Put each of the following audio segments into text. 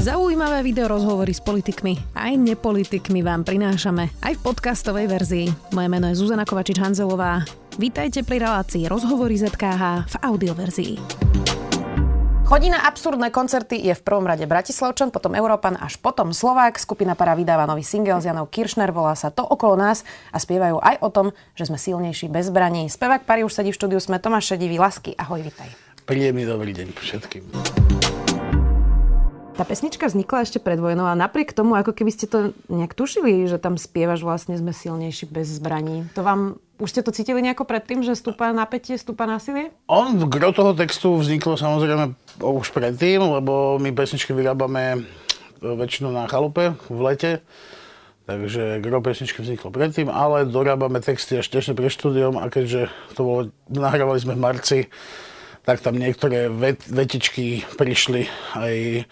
Zaujímavé video rozhovory s politikmi aj nepolitikmi vám prinášame aj v podcastovej verzii. Moje meno je Zuzana Kovačič-Hanzelová. Vítajte pri relácii Rozhovory ZKH v audioverzii. Chodí na absurdné koncerty, je v prvom rade Bratislavčan, potom Európan, až potom Slovák. Skupina Para vydáva nový single s Janou Kiršner, volá sa To okolo nás a spievajú aj o tom, že sme silnejší bez zbraní. Spevák Pari už sedí v štúdiu, sme Tomáš Šedivý, Lasky, ahoj, vitaj. Príjemný dobrý deň všetkým. Tá pesnička vznikla ešte pred vojnou a napriek tomu, ako keby ste to nejak tušili, že tam spievaš vlastne sme silnejší bez zbraní. To vám už ste to cítili nejako predtým, že stúpa napätie, stúpa násilie? On, gro toho textu vzniklo samozrejme už predtým, lebo my pesničky vyrábame väčšinou na chalupe v lete. Takže gro pesničky vzniklo predtým, ale dorábame texty až tesne pre štúdiom a keďže to bolo, nahrávali sme v marci, tak tam niektoré vet, vetičky prišli aj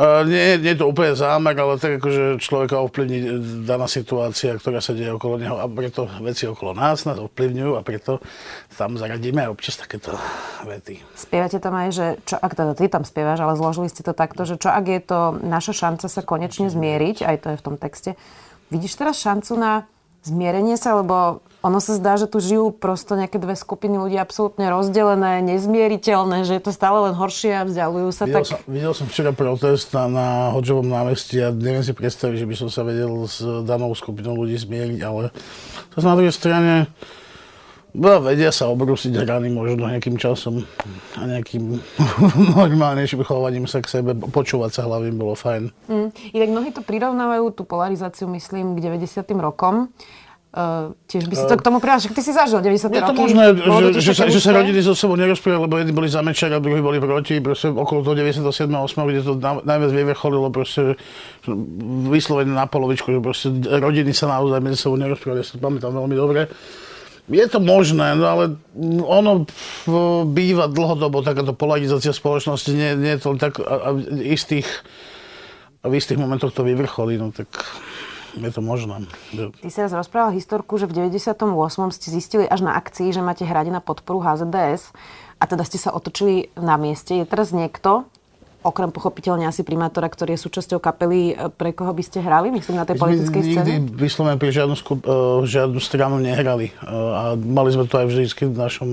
Nie, nie je to úplne zámer, ale tak akože človeka ovplyvní daná situácia, ktorá sa deje okolo neho a preto veci okolo nás nás ovplyvňujú a preto tam zaradíme aj občas takéto vety. Spievate tam aj, že čo, ak teda ty tam spievaš, ale zložili ste to takto, že čo ak je to naša šanca sa konečne zmieriť, aj to je v tom texte. Vidíš teraz šancu na zmierenie sa, lebo ono sa zdá, že tu žijú prosto nejaké dve skupiny ľudí absolútne rozdelené, nezmieriteľné, že je to stále len horšie a vzdialujú sa. Videl, tak... som, videl som včera protest na, na Hodžovom námestí a neviem si predstaviť, že by som sa vedel s danou skupinou ľudí zmieriť, ale to na druhej strane vedia sa obrúsiť rany možno nejakým časom a nejakým normálnejším chovaním sa k sebe. Počúvať sa hlavne bolo fajn. Mm. Inak mnohí to prirovnávajú, tú polarizáciu, myslím, k 90. rokom. Uh, tiež by si to k tomu pridal, že ty si zažil 90. roky. Je to možné, že, že, sa, že sa rodiny so sebou nerozprávali, lebo jedni boli za Mečera, druhí boli proti, proste okolo toho 97. 8. kde to najviac vyvrcholilo, proste vyslovene na polovičku, že proste rodiny sa naozaj medzi sebou nerozprávali, ja si to pamätám veľmi dobre. Je to možné, no ale ono býva dlhodobo takáto polarizácia spoločnosti, nie, nie je to tak, a, a istých, a v istých momentoch to vyvrcholí, no tak je to možné. Ty si raz rozprával historku, že v 98. ste zistili až na akcii, že máte hrať na podporu HZDS a teda ste sa otočili na mieste. Je teraz niekto, okrem pochopiteľne asi primátora, ktorý je súčasťou kapely, e, pre koho by ste hrali, myslím, na tej politickej scéne? Nikdy vyslovene pre žiadnu, skup, uh, žiadnu stranu nehrali. Uh, a mali sme to aj vždy v našom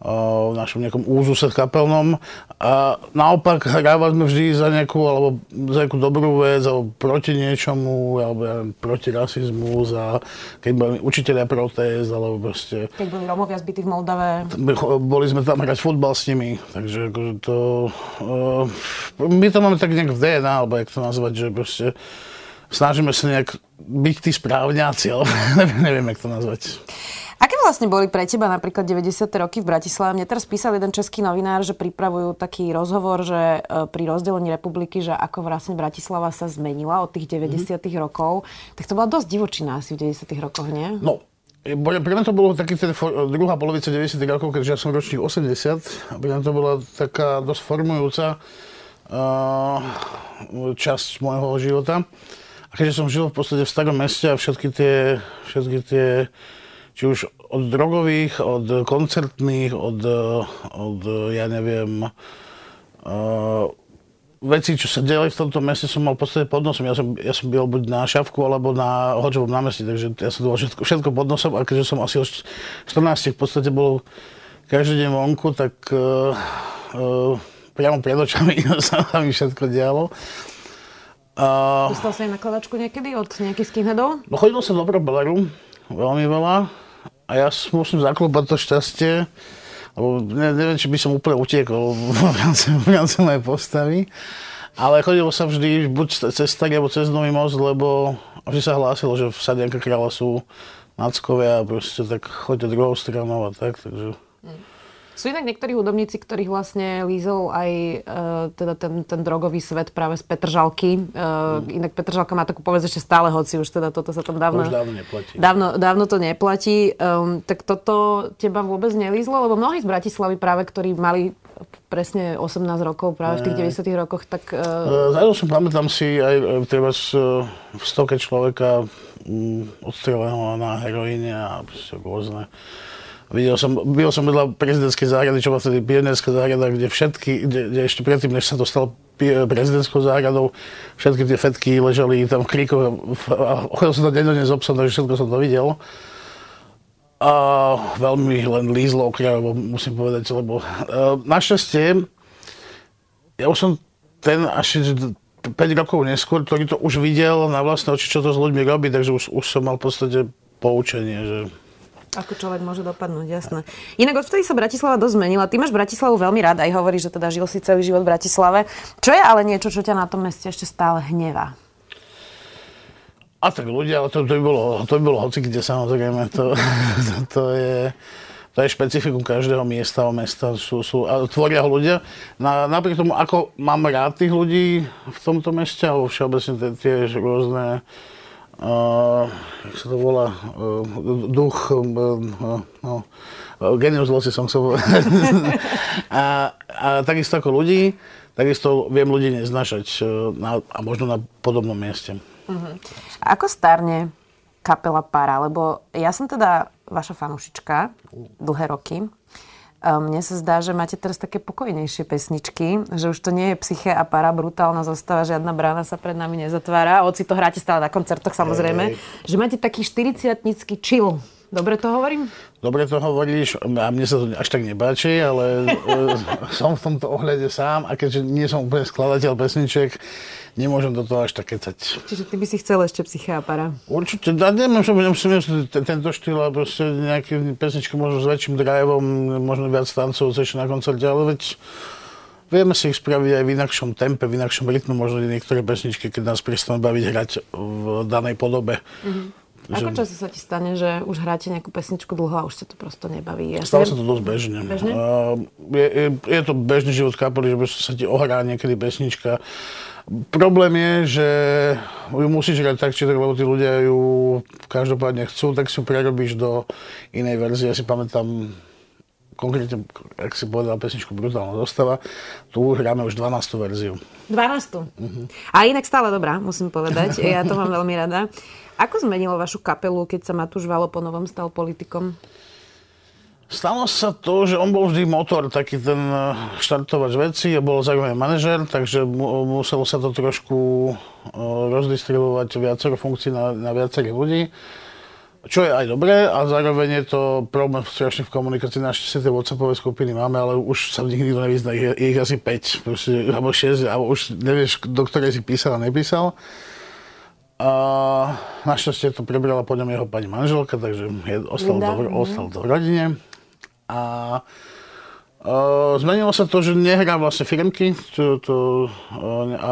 v našom nejakom úzuse kapelnom. A naopak hrávali sme vždy za nejakú, alebo za nejakú dobrú vec, alebo proti niečomu, alebo ja neviem, proti rasizmu, za, keď boli učiteľia protest, alebo proste... Keď boli Romovia zbytí v Moldave. Boli sme tam hrať futbal s nimi, takže akože to... Uh, my to máme tak nejak v DNA, alebo jak to nazvať, že proste snažíme sa nejak byť tí správňáci, alebo neviem, neviem, jak to nazvať. Aké vlastne boli pre teba napríklad 90. roky v Bratislave? Mne teraz písal jeden český novinár, že pripravujú taký rozhovor, že e, pri rozdelení republiky, že ako vlastne Bratislava sa zmenila od tých 90. Mm-hmm. rokov. Tak to bola dosť divočina asi v 90. rokoch, nie? No, pre mňa to bolo taký ten druhá polovica 90. rokov, keďže ja som ročník 80. A pre mňa to bola taká dosť formujúca uh, časť môjho života. A keďže som žil v podstate v starom meste a všetky tie, všetky tie či už od drogových, od koncertných, od, od ja neviem, uh, veci, čo sa delali v tomto meste, som mal v podstate pod nosom. Ja som, ja som byl buď na Šavku, alebo na Hoďovom námestí, takže ja som bol všetko, všetko pod nosom a keďže som asi od 14 v podstate bol každý deň vonku, tak uh, uh, priamo pred očami sa mi všetko dialo. Uh, Dostal sa aj na kladačku niekedy od nejakých skinheadov? No chodil som do Probeleru, veľmi veľa. A ja musím zaklopať to šťastie, lebo ne, neviem, či by som úplne utiekol v rámci, mojej postavy. Ale chodilo sa vždy buď cez tak, alebo cez Nový most, lebo vždy sa hlásilo, že v Sadianka kráľa sú nackovia a proste tak choďte druhou stranou a tak, takže... Mm. Sú inak niektorí hudobníci, ktorých vlastne lízol aj uh, teda ten, ten drogový svet práve z Petržalky. Uh, mm. Inak Petržalka má takú povedz ešte stále, hoci už teda toto sa tam dávno... Už dávno neplatí. Dávno, dávno to neplatí. Um, tak toto teba vôbec nelízlo? Lebo mnohí z Bratislavy práve, ktorí mali presne 18 rokov práve v tých 90 rokoch, tak... Uh... Zajdol som, pamätám si aj treba v stoke človeka um, odstreleného na heroíne a rôzne Videl som, byl som vedľa prezidentskej záhrady, čo bola vtedy pionierská záhrada, kde všetky, kde, kde ešte predtým, než sa to stalo prezidentskou záhradou, všetky tie fetky ležali tam v kríkoch a chodil som tam dennodenne s obsom, takže všetko som to videl. A veľmi len lízlo okrajovo, musím povedať, lebo uh, našťastie, ja už som ten až 5 rokov neskôr, ktorý to už videl na vlastné oči, čo to s ľuďmi robí, takže už, už som mal v podstate poučenie, že ako človek môže dopadnúť, jasné. Inak odvtedy sa Bratislava dosť zmenila. Ty máš Bratislavu veľmi rád, aj hovoríš, že teda žil si celý život v Bratislave. Čo je ale niečo, čo ťa na tom meste ešte stále hnevá? A tak ľudia, to, to by bolo, to by bolo hoci kde samozrejme. To, to, to je... To je špecifikum každého miesta a mesta. Sú, sú, a tvoria ho ľudia. Na, napriek tomu, ako mám rád tých ľudí v tomto meste, alebo všeobecne tie, tie rôzne uh, jak sa to volá, uh, duch, uh, no, genius loci som chcel a, a takisto ako ľudí, takisto viem ľudí neznašať uh, na, a možno na podobnom mieste. Uh-huh. Ako starne kapela Para? Lebo ja som teda vaša fanúšička dlhé roky. Mne sa zdá, že máte teraz také pokojnejšie pesničky, že už to nie je psyché a para, brutálna zostava, žiadna brána sa pred nami nezatvára, hoci to hráte stále na koncertoch samozrejme, hey. že máte taký 40 chill. Dobre to hovorím? Dobre to hovoríš, a mne sa to až tak nebáči, ale e, som v tomto ohľade sám a keďže nie som úplne skladateľ pesniček, nemôžem do toho až tak kecať. Čiže ty by si chcel ešte psychiapara? Určite, budem si myslieť tento štýl, a proste nejaké pesničky možno s väčším driveom, možno viac tancov ešte na koncerte, ale veď vieme si ich spraviť aj v inakšom tempe, v inakšom rytmu, možno niektoré pesničky, keď nás prestanú baviť hrať v danej podobe. Mm-hmm. Ako často sa ti stane, že už hráte nejakú pesničku dlho a už sa to prosto nebaví? Ja Stalo sa to dosť bežne. bežne? Uh, je, je, je to bežný život kapely, že sa ti ohrá niekedy pesnička Problém je, že ju musíš hrať tak, či tak, lebo tí ľudia ju každopádne chcú, tak si ju prerobíš do inej verzie. Ja si pamätám, konkrétne, ak si povedal pesničku Brutálna zostava, tu hráme už 12. verziu. 12. Uh-huh. A inak stále dobrá, musím povedať. Ja to mám veľmi rada. Ako zmenilo vašu kapelu, keď sa Matúš Valo po novom stal politikom? Stalo sa to, že on bol vždy motor, taký ten e, štartovač veci a bol zaujímavý manažer, takže mu, muselo sa to trošku e, rozdistribuovať viacero funkcií na, na viacerých ľudí. Čo je aj dobré a zároveň je to problém strašne v komunikácii. Našťastie tie WhatsAppové skupiny máme, ale už sa v nich nikto nevyzná. Je, je ich asi 5, proste, alebo 6, alebo už nevieš, do ktorej si písal a nepísal. A našťastie to prebrala po ňom jeho pani manželka, takže je, ostal, to, ostal to v rodine. A Uh, zmenilo sa to, že nehrá vlastne firmky, to, to, uh, a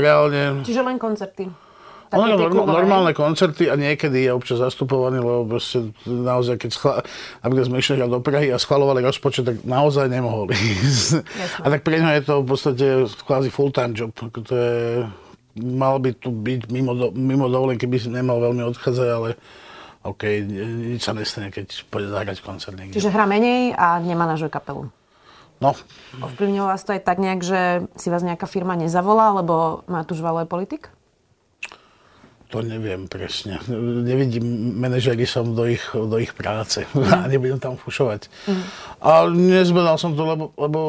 reálne... Čiže len koncerty? On má normálne koncerty a niekedy je občas zastupovaný, lebo proste naozaj, keď schla, napríklad sme išli do Prahy a schvalovali rozpočet, tak naozaj nemohol ísť. A tak pre ňa je to v podstate kvázi full-time job. To je, mal by tu byť mimo, do, mimo dovolenky, by si nemal veľmi odchádzať, ale OK, nič sa nestane, keď pôjde zahrať koncert niekde. Čiže hrá menej a nemanažuje kapelu. No. Ovplyvnilo vás to aj tak nejak, že si vás nejaká firma nezavolá, lebo Matúš Valo je politik? To neviem presne. Nevidím manažery som do ich, do ich práce mm. a nebudem tam fušovať. Mm. Ale nezbedal som to, lebo, lebo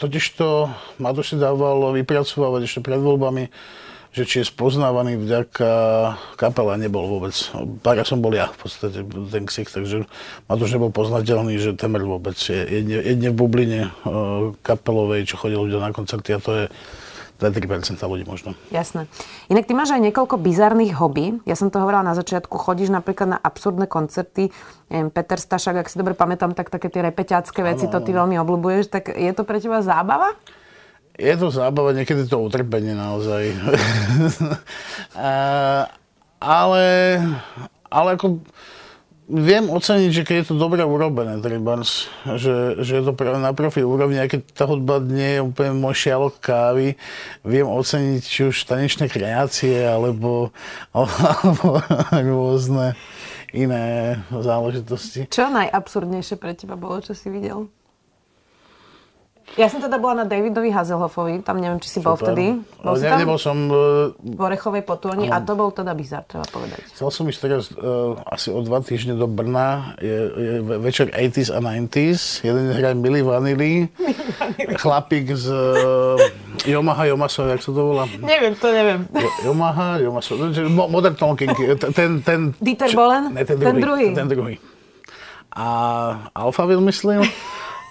totiž to Matúš si dával vypracovávať ešte pred voľbami že či je spoznávaný vďaka kapela, nebol vôbec. Pár som bol ja v podstate, ten ksich, takže ma to už nebol poznateľný, že temer vôbec je jedne, jedne v bubline uh, kapelovej, čo chodili ľudia na koncerty a to je 2-3% ľudí možno. Jasné. Inak ty máš aj niekoľko bizarných hobby. Ja som to hovorila na začiatku. Chodíš napríklad na absurdné koncerty. Neviem, Peter Stašak, ak si dobre pamätám, tak také tie repeťácké veci, ano, to ty veľmi obľúbuješ. Tak je to pre teba zábava? je to zábava, niekedy to utrpenie naozaj. a, ale, ale ako viem oceniť, že keď je to dobre urobené, trebárs, že, že je to na profi úrovni, aj keď tá hudba nie je úplne môj šialok kávy, viem oceniť či už tanečné kreácie, alebo, alebo rôzne iné záležitosti. Čo najabsurdnejšie pre teba bolo, čo si videl? Ja som teda bola na Davidovi Hazelhoffovi, tam neviem, či si bol Super. vtedy. Bol si ne, tam? Nebol som... V Orechovej potôni a to bol teda bizar, treba povedať. Chcel som ísť teraz uh, asi o dva týždne do Brna. Je, je ve- večer 80s a 90s. Jeden hraje Milli Vanilli. Chlapík z uh, Yamaha, Yomaso, jak sa to volá? Neviem, to neviem. Jo- Yamaha, Yomaso. Mo- Modern Talking. Ten, ten, Dieter Bohlen? Ne, ten Ten druhý. druhý. Ten druhý. A Alphaville, myslím.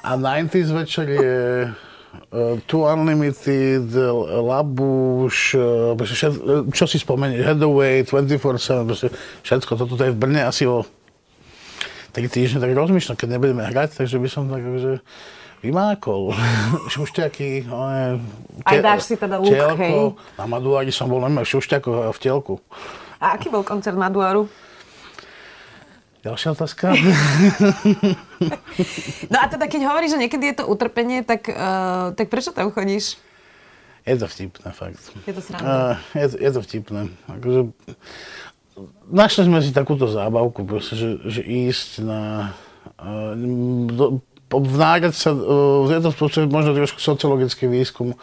A 90s večer je uh, Two Unlimited, Labuš, uh, čo si spomenieš, Headaway, 24-7, proste všetko. Toto je v Brne asi o 3 týždne, tak rozmýšľam, keď nebudeme hrať, takže by som tak akože vymákol. Šušťaky, one, Aj dáš si teda telko. hej? Na Maduári som bol normálne v šušťakoch a v telku. A aký bol koncert Maduaru? Ďalšia otázka? No a teda, keď hovoríš, že niekedy je to utrpenie, tak, uh, tak prečo tam chodíš? Je to vtipné, fakt. Je to sranda. Uh, je, to- je to vtipné. Akože, našli sme si takúto zábavku, proste, že, že ísť na... Uh, do, vnárať sa, uh, je to podstate možno trošku sociologický výskum,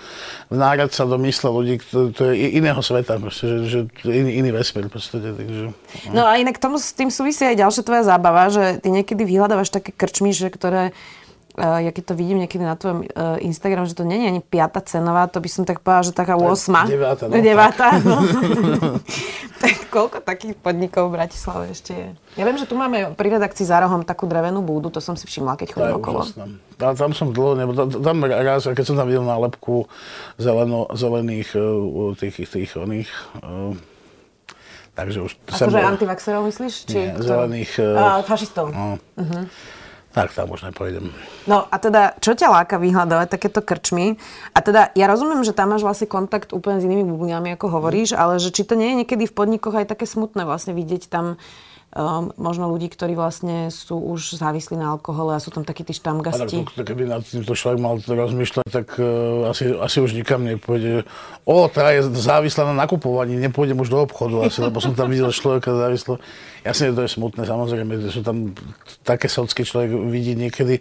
vnárať sa do mysle ľudí, to, to je iného sveta, proste, že, že iný, iný vesmír, proste, takže... No a inak tomu, s tým súvisí aj ďalšia tvoja zábava, že ty niekedy vyhľadávaš také krčmy, že ktoré ja keď to vidím niekedy na tvojom uh, Instagram, že to nie je ani piata cenová, to by som tak povedala, že taká 8. deviata, no. Deviata, no. tak koľko takých podnikov v Bratislave ešte je? Ja viem, že tu máme pri redakcii za rohom takú drevenú búdu, to som si všimla, keď chodím okolo. Tam, tam som dlho nebol, tam, tam raz, keď som tam videl nálepku zeleno, zelených uh, tých, tých oných, takže už... Akože bol- antivaxerov myslíš? Nie, kto? zelených... Uh, fašistov. no, Tak tam už nepôjdem. No a teda, čo ťa láka vyhľadávať takéto krčmy? A teda, ja rozumiem, že tam máš vlastne kontakt úplne s inými bublinami, ako hovoríš, ale že či to nie je niekedy v podnikoch aj také smutné vlastne vidieť tam um, možno ľudí, ktorí vlastne sú už závislí na alkohole a sú tam takí tí A tak štamgasti. keby nad týmto človek mal rozmýšľať, tak uh, asi, asi už nikam nepôjde. O, tá je závislá na nakupovaní, nepôjdem už do obchodu asi, lebo som tam videl človeka závislého. Jasne, to je smutné, samozrejme, že sú tam také socky človek vidí niekedy.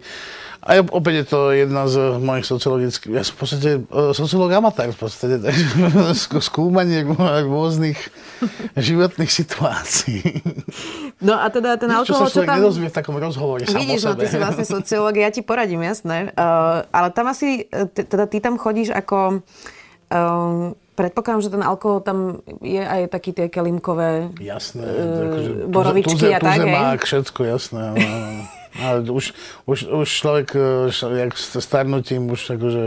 A opäť je to jedna z mojich sociologických, ja som v podstate uh, sociológ amatár v podstate, skúmanie rô- rôznych životných situácií. No a teda ten Čo alkohol, čo človek tam... nedozvie v takom rozhovore Vidíš, no ty si vlastne sociológ, ja ti poradím, jasné. Uh, ale tam asi, t- teda ty tam chodíš ako... Um, predpokladám, že ten alkohol tam je aj taký tie kelimkové... Jasné. Eh, akože borovičky a tak, hej? Všetko, jasné. áno. Ale už, už, už človek, š- jak starnutím, už akože...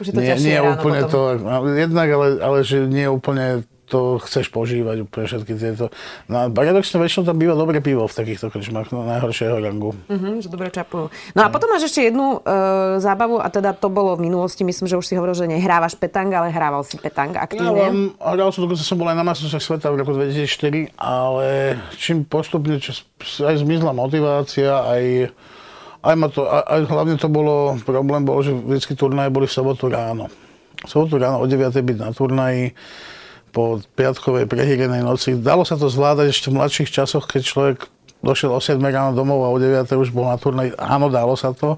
Už je to nie, nie ráno úplne potom. to, jednak, ale, ale že nie úplne to chceš požívať úplne všetky tieto. No a paradoxne väčšinou tam býva dobré pivo v takýchto krčmách, no najhoršieho rangu. Mhm, že dobre čapujú. No a potom máš ešte jednu uh, zábavu a teda to bolo v minulosti, myslím, že už si hovoril, že nehrávaš petang, ale hrával si petang Ja aktívne. vám, hral som, dokonca som bol aj na majstrovstvách sveta v roku 2004, ale čím postupne čo, aj zmizla motivácia, aj, aj, ma to, aj, aj hlavne to bolo, problém bol, že vždycky turnaje boli v sobotu ráno. V sobotu ráno o 9. byť na turnaji, po piatkovej prehýrenej noci. Dalo sa to zvládať ešte v mladších časoch, keď človek došiel o 7 ráno domov a o 9 už bol na turnaji. Áno, dalo sa to.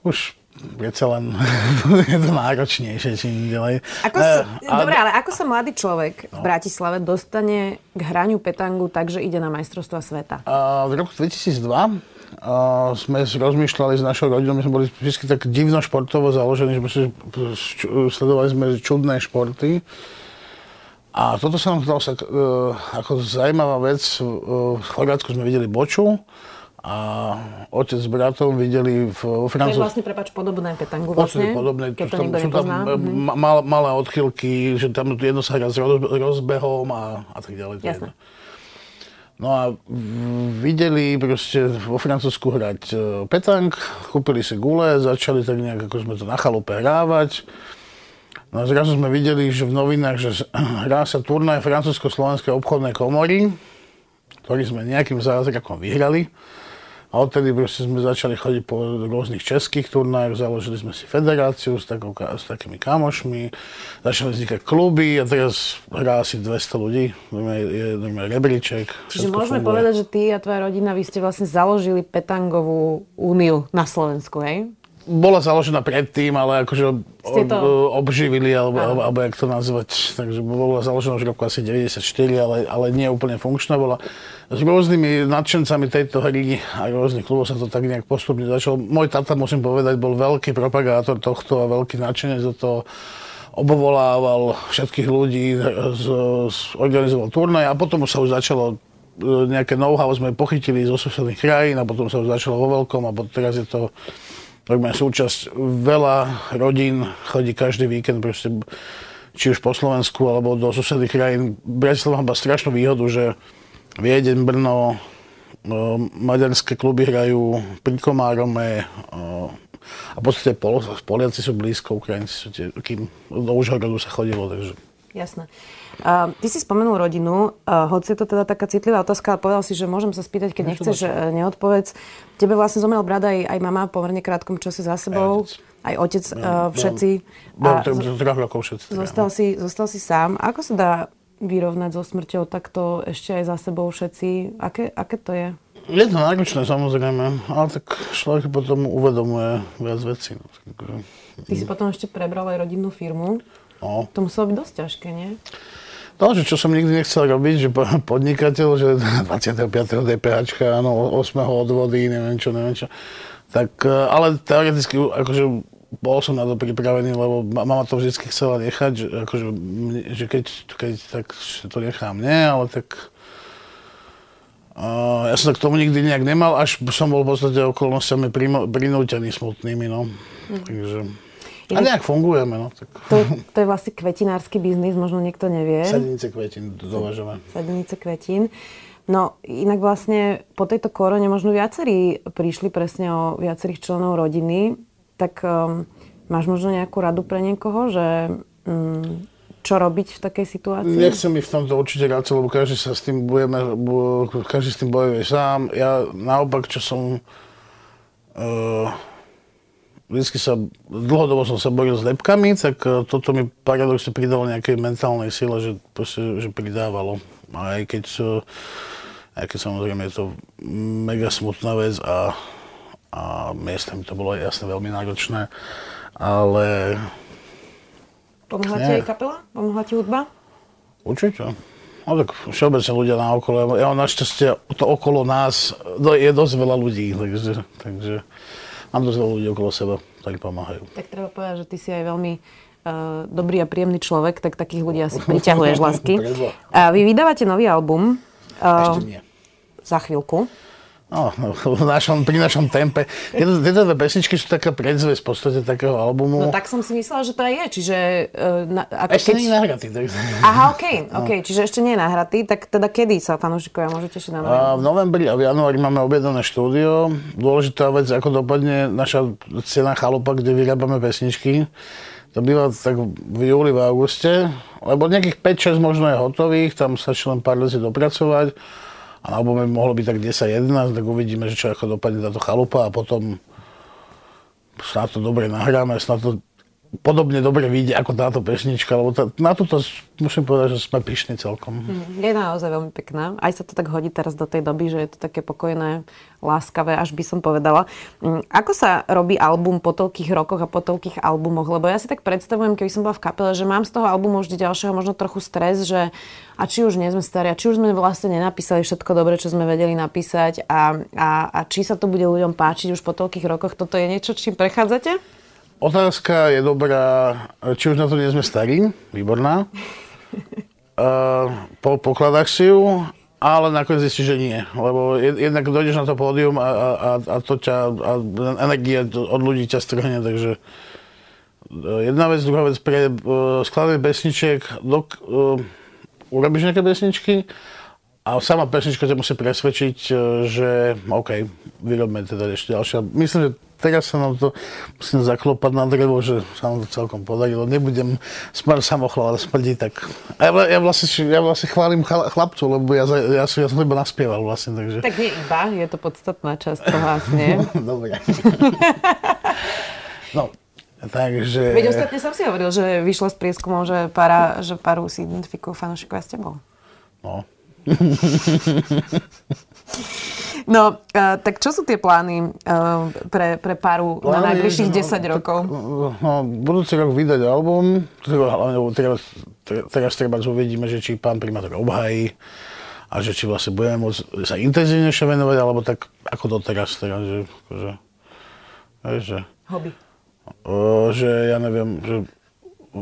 Už predsa len je to náročnejšie čím ďalej. Ako sa, Eh, a- dobre, ale ako sa mladý človek v Bratislave dostane k hraniu petangu tak, že ide na majstrovstva sveta? A v roku 2002 a sme rozmýšľali s našou rodinou, my sme boli vždy tak divno športovo založení, že sledovali sme čudné športy. A toto sa nám zdalo sa, e, ako zaujímavá vec. E, v Chorvátsku sme videli boču a otec s bratom videli v, To vo je Francúzsku. vlastne, prepač, podobné petangu Vlastne vlastne, podobné, keď to tam, sú tam e, Mhm. ma- mal, malé odchylky, že tam jedno sa hrá s roz, rozbehom a, a tak ďalej. to je Jasné. No a videli proste vo Francúzsku hrať petang, kúpili si gule, začali tak nejak, ako sme to na chalupe hrávať. No zrazu sme videli, že v novinách, že hrá sa turnaj Francúzsko-Slovenskej obchodnej komory, ktorý sme nejakým zázrakom vyhrali. A odtedy proste sme začali chodiť po rôznych českých turnajoch, založili sme si federáciu s, takou, s takými kamošmi, začali vznikať kluby a teraz hrá asi 200 ľudí, je normálne rebríček. Čiže môžeme funguje. povedať, že ty a tvoja rodina, vy ste vlastne založili petangovú úniu na Slovensku, hej? Bola založená predtým, ale akože ob, obživili, alebo, alebo, alebo jak to nazvať. Takže bola založená už v roku asi 94, ale, ale nie úplne funkčná. Bola s rôznymi nadšencami tejto hry a rôznych klubov sa to tak nejak postupne začalo. Môj tata, musím povedať, bol veľký propagátor tohto a veľký nadšenec do toho obovolával všetkých ľudí, z, z, organizoval turnaj a potom sa už začalo e, nejaké know-how sme pochytili zo susedných krajín a potom sa už začalo vo veľkom a potom teraz je to takmer súčasť. Veľa rodín chodí každý víkend proste či už po Slovensku alebo do susedných krajín. Bratislava má strašnú výhodu, že Viedeň, Brno, maďarské kluby hrajú pri Komárome a v podstate Pol, Poliaci sú blízko, Ukrajinci sú tie, kým do Užhorodu sa chodilo, takže Jasné. Uh, ty si spomenul rodinu, uh, hoci je to teda taká citlivá otázka, ale povedal si, že môžem sa spýtať, keď nechceš, uh, neodpovedz. Tebe vlastne zomrel brat aj, aj mama po pomerne krátkom čase za sebou, otec. aj otec, uh, všetci. bolo A to zo- zo troch rokov všetci. zostal, si, zostal si sám. Ako sa dá vyrovnať so smrťou takto ešte aj za sebou všetci? Aké, aké to je? Je to náročné samozrejme, ale tak človek potom uvedomuje viac vecí. No, takže, Ty si potom ešte prebral aj rodinnú firmu. no. To muselo byť dosť ťažké, nie? No, že čo som nikdy nechcel robiť, že po- podnikateľ, že 25. DPH, áno, 8. odvody, neviem čo, neviem čo. Tak, e, ale teoreticky, akože bol som na to pripravený, lebo ma- mama to vždy chcela nechať, že, akože, mne- že keď, keď tak to nechám, nie, ale tak Uh, ja som k tomu nikdy nejak nemal, až som bol v podstate okolnostiami prinútený smutnými, no. Takže... A Inak- nejak fungujeme, no. Tak... To, to je vlastne kvetinársky biznis, možno niekto nevie. Sadenice kvetín dovažové. sadenice kvetín. No inak vlastne po tejto korone možno viacerí prišli presne o viacerých členov rodiny, tak um, máš možno nejakú radu pre niekoho, že um, čo robiť v takej situácii? Nechcem mi v tomto určite rád, lebo každý sa s tým budeme, bu, každý s tým bojuje sám. Ja naopak, čo som... Uh, vždycky sa, dlhodobo som sa boril s lepkami, tak uh, toto mi paradoxne pridalo nejakej mentálnej sile, že, proste, že pridávalo. A aj keď, uh, aj keď samozrejme je to mega smutná vec a, a miestami to bolo jasne veľmi náročné, ale Pomohla ti aj kapela? Pomohla ti hudba? Určite. No tak všeobecne ľudia na okolo, ja mám našťastie to okolo nás no, je dosť veľa ľudí, takže, takže mám dosť veľa ľudí okolo seba, ktorí pomáhajú. Tak treba povedať, že ty si aj veľmi uh, dobrý a príjemný človek, tak takých ľudí asi priťahuješ lásky. A vy vydávate nový album uh, Ešte nie. za chvíľku. No, no, v našom, pri našom tempe. Tieto, tieto dve pesničky sú taká predzvesť v podstate takého albumu. No tak som si myslela, že to aj je, čiže... Uh, na, ako Ešte nie je nahratý. Tak... Aha, OK, OK, čiže ešte nie je nahratý, tak teda kedy sa fanúšikovia môžete tešiť na? A v novembri a v januári máme objednané štúdio. Dôležitá vec, ako dopadne naša cena chalupa, kde vyrábame pesničky. To býva tak v júli, v auguste, lebo nejakých 5-6 možno je hotových, tam sa len pár vecí dopracovať. A na albume mohlo byť tak 10-11, tak uvidíme, že čo ako dopadne táto chalupa a potom snad to dobre nahráme, snad to podobne dobre vyjde ako táto pesnička, lebo tá, na toto musím povedať, že sme pyšní celkom. Je naozaj veľmi pekná. Aj sa to tak hodí teraz do tej doby, že je to také pokojné, láskavé, až by som povedala. Mm, Ako sa robí album po toľkých rokoch a po toľkých albumoch? Lebo ja si tak predstavujem, keby som bola v kapele, že mám z toho albumu vždy ďalšieho možno trochu stres, že a či už nie sme starí, a či už sme vlastne nenapísali všetko dobre, čo sme vedeli napísať a, a, a či sa to bude ľuďom páčiť už po toľkých rokoch. Toto je niečo, čím prechádzate? Otázka je dobrá, či už na to nie sme starí, výborná. Uh, po, pokladáš si ju, ale nakoniec zistíš, že nie. Lebo jed- jednak dojdeš na to pódium a, a, a, to ťa, a energia od ľudí ťa strhne, takže uh, jedna vec, druhá vec, pre uh, skladanie pesničiek, dok, uh, urobíš nejaké pesničky a sama pesnička ťa musí presvedčiť, uh, že OK, vyrobme teda ešte ďalšia. Myslím, že teraz sa nám to musím zaklopať na drevo, že sa nám to celkom podarilo. Nebudem smar samochval, ale smrdí tak. A ja, ja, vlastne, ja vlastne chválim chla- chlapcov, lebo ja, za- ja, som, ja som iba naspieval vlastne, takže... Tak nie iba, je to podstatná časť toho nie? Dobre. no, takže... Veď ostatne som si hovoril, že vyšlo z prieskumov, že, para, že paru si identifikujú fanúšikovia s tebou. No. No, uh, tak čo sú tie plány uh, pre, pre paru plány, na najbližších no, 10 rokov? Tak, no, budúci rok vydať album, hlavne teraz, teraz treba uvidíme, že či pán primátor obhají a že či vlastne budeme môcť sa intenzívnejšie venovať, alebo tak ako doteraz, teraz, že, že, že Hobby. Uh, že ja neviem, že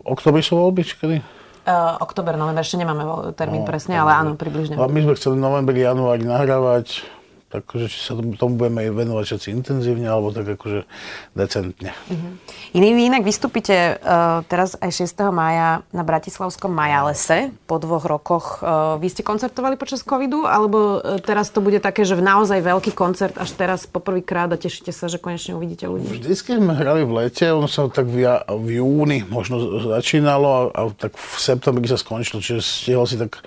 oktobri sú voľby, či kedy? Uh, oktober, november, ešte nemáme termín no, presne, ale áno, približne. A my sme chceli novembri, januári nahrávať, takže či sa tomu budeme venovať všetci intenzívne, alebo tak akože decentne. Uh-huh. Iný, inak vystúpite uh, teraz aj 6. mája na Bratislavskom Majalese po dvoch rokoch. Uh, vy ste koncertovali počas covidu, alebo uh, teraz to bude také, že naozaj veľký koncert až teraz poprvýkrát a tešíte sa, že konečne uvidíte ľudí? Vždycky sme hrali v lete, ono sa tak v, v júni možno začínalo a, a tak v septembri sa skončilo, čiže stihol si tak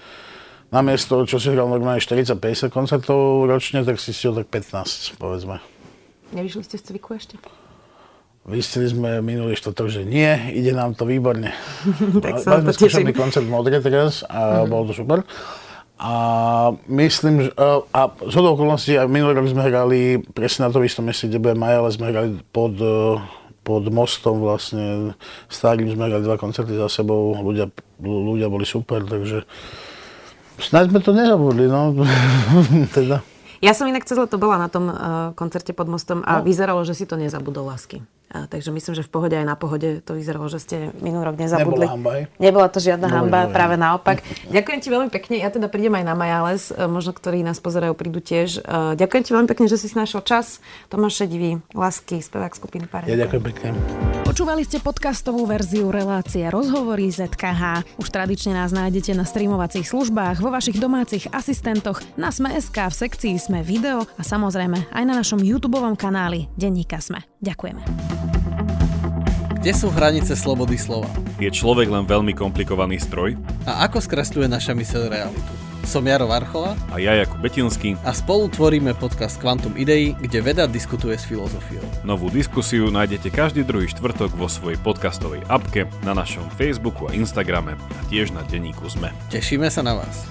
namiesto, čo si hral normálne 40-50 koncertov ročne, tak si si tak 15, povedzme. Nevyšli ste z cviku ešte? Vystili sme minulý štvrtok, že nie, ide nám to výborne. tak sa to teším. koncert Modre teraz a mm. bolo to super. A myslím, že, a z hodou okolností aj minulý rok sme hrali presne na to istom mieste, kde bude Maja, ale sme hrali pod, pod mostom vlastne starým sme hrali dva koncerty za sebou, ľudia, ľudia boli super, takže Snáď sme to nezabudli, no. teda. Ja som inak cez leto bola na tom uh, koncerte pod mostom a no. vyzeralo, že si to nezabudol lásky. A, takže myslím, že v pohode aj na pohode to vyzeralo, že ste minulý rok nezabudli. Nebola hamba, Nebola to žiadna no, hamba, no, práve naopak. Ďakujem ti veľmi pekne. Ja teda prídem aj na Majales, e, možno ktorí nás pozerajú, prídu tiež. E, ďakujem ti veľmi pekne, že si našiel čas. Tomáš Šedivý, Lásky, spevák skupiny Pare. Ja ďakujem pekne. Počúvali ste podcastovú verziu relácie Rozhovory ZKH. Už tradične nás nájdete na streamovacích službách, vo vašich domácich asistentoch, na Sme.sk, v sekcii Sme video a samozrejme aj na našom YouTube kanáli Denníka Sme. Ďakujeme. Kde sú hranice slobody slova? Je človek len veľmi komplikovaný stroj? A ako skresľuje naša myseľ realitu? Som Jaro Varchola a ja Jakub Betinský a spolu tvoríme podcast Quantum Idei, kde veda diskutuje s filozofiou. Novú diskusiu nájdete každý druhý štvrtok vo svojej podcastovej apke, na našom Facebooku a Instagrame a tiež na denníku ZME. Tešíme sa na vás.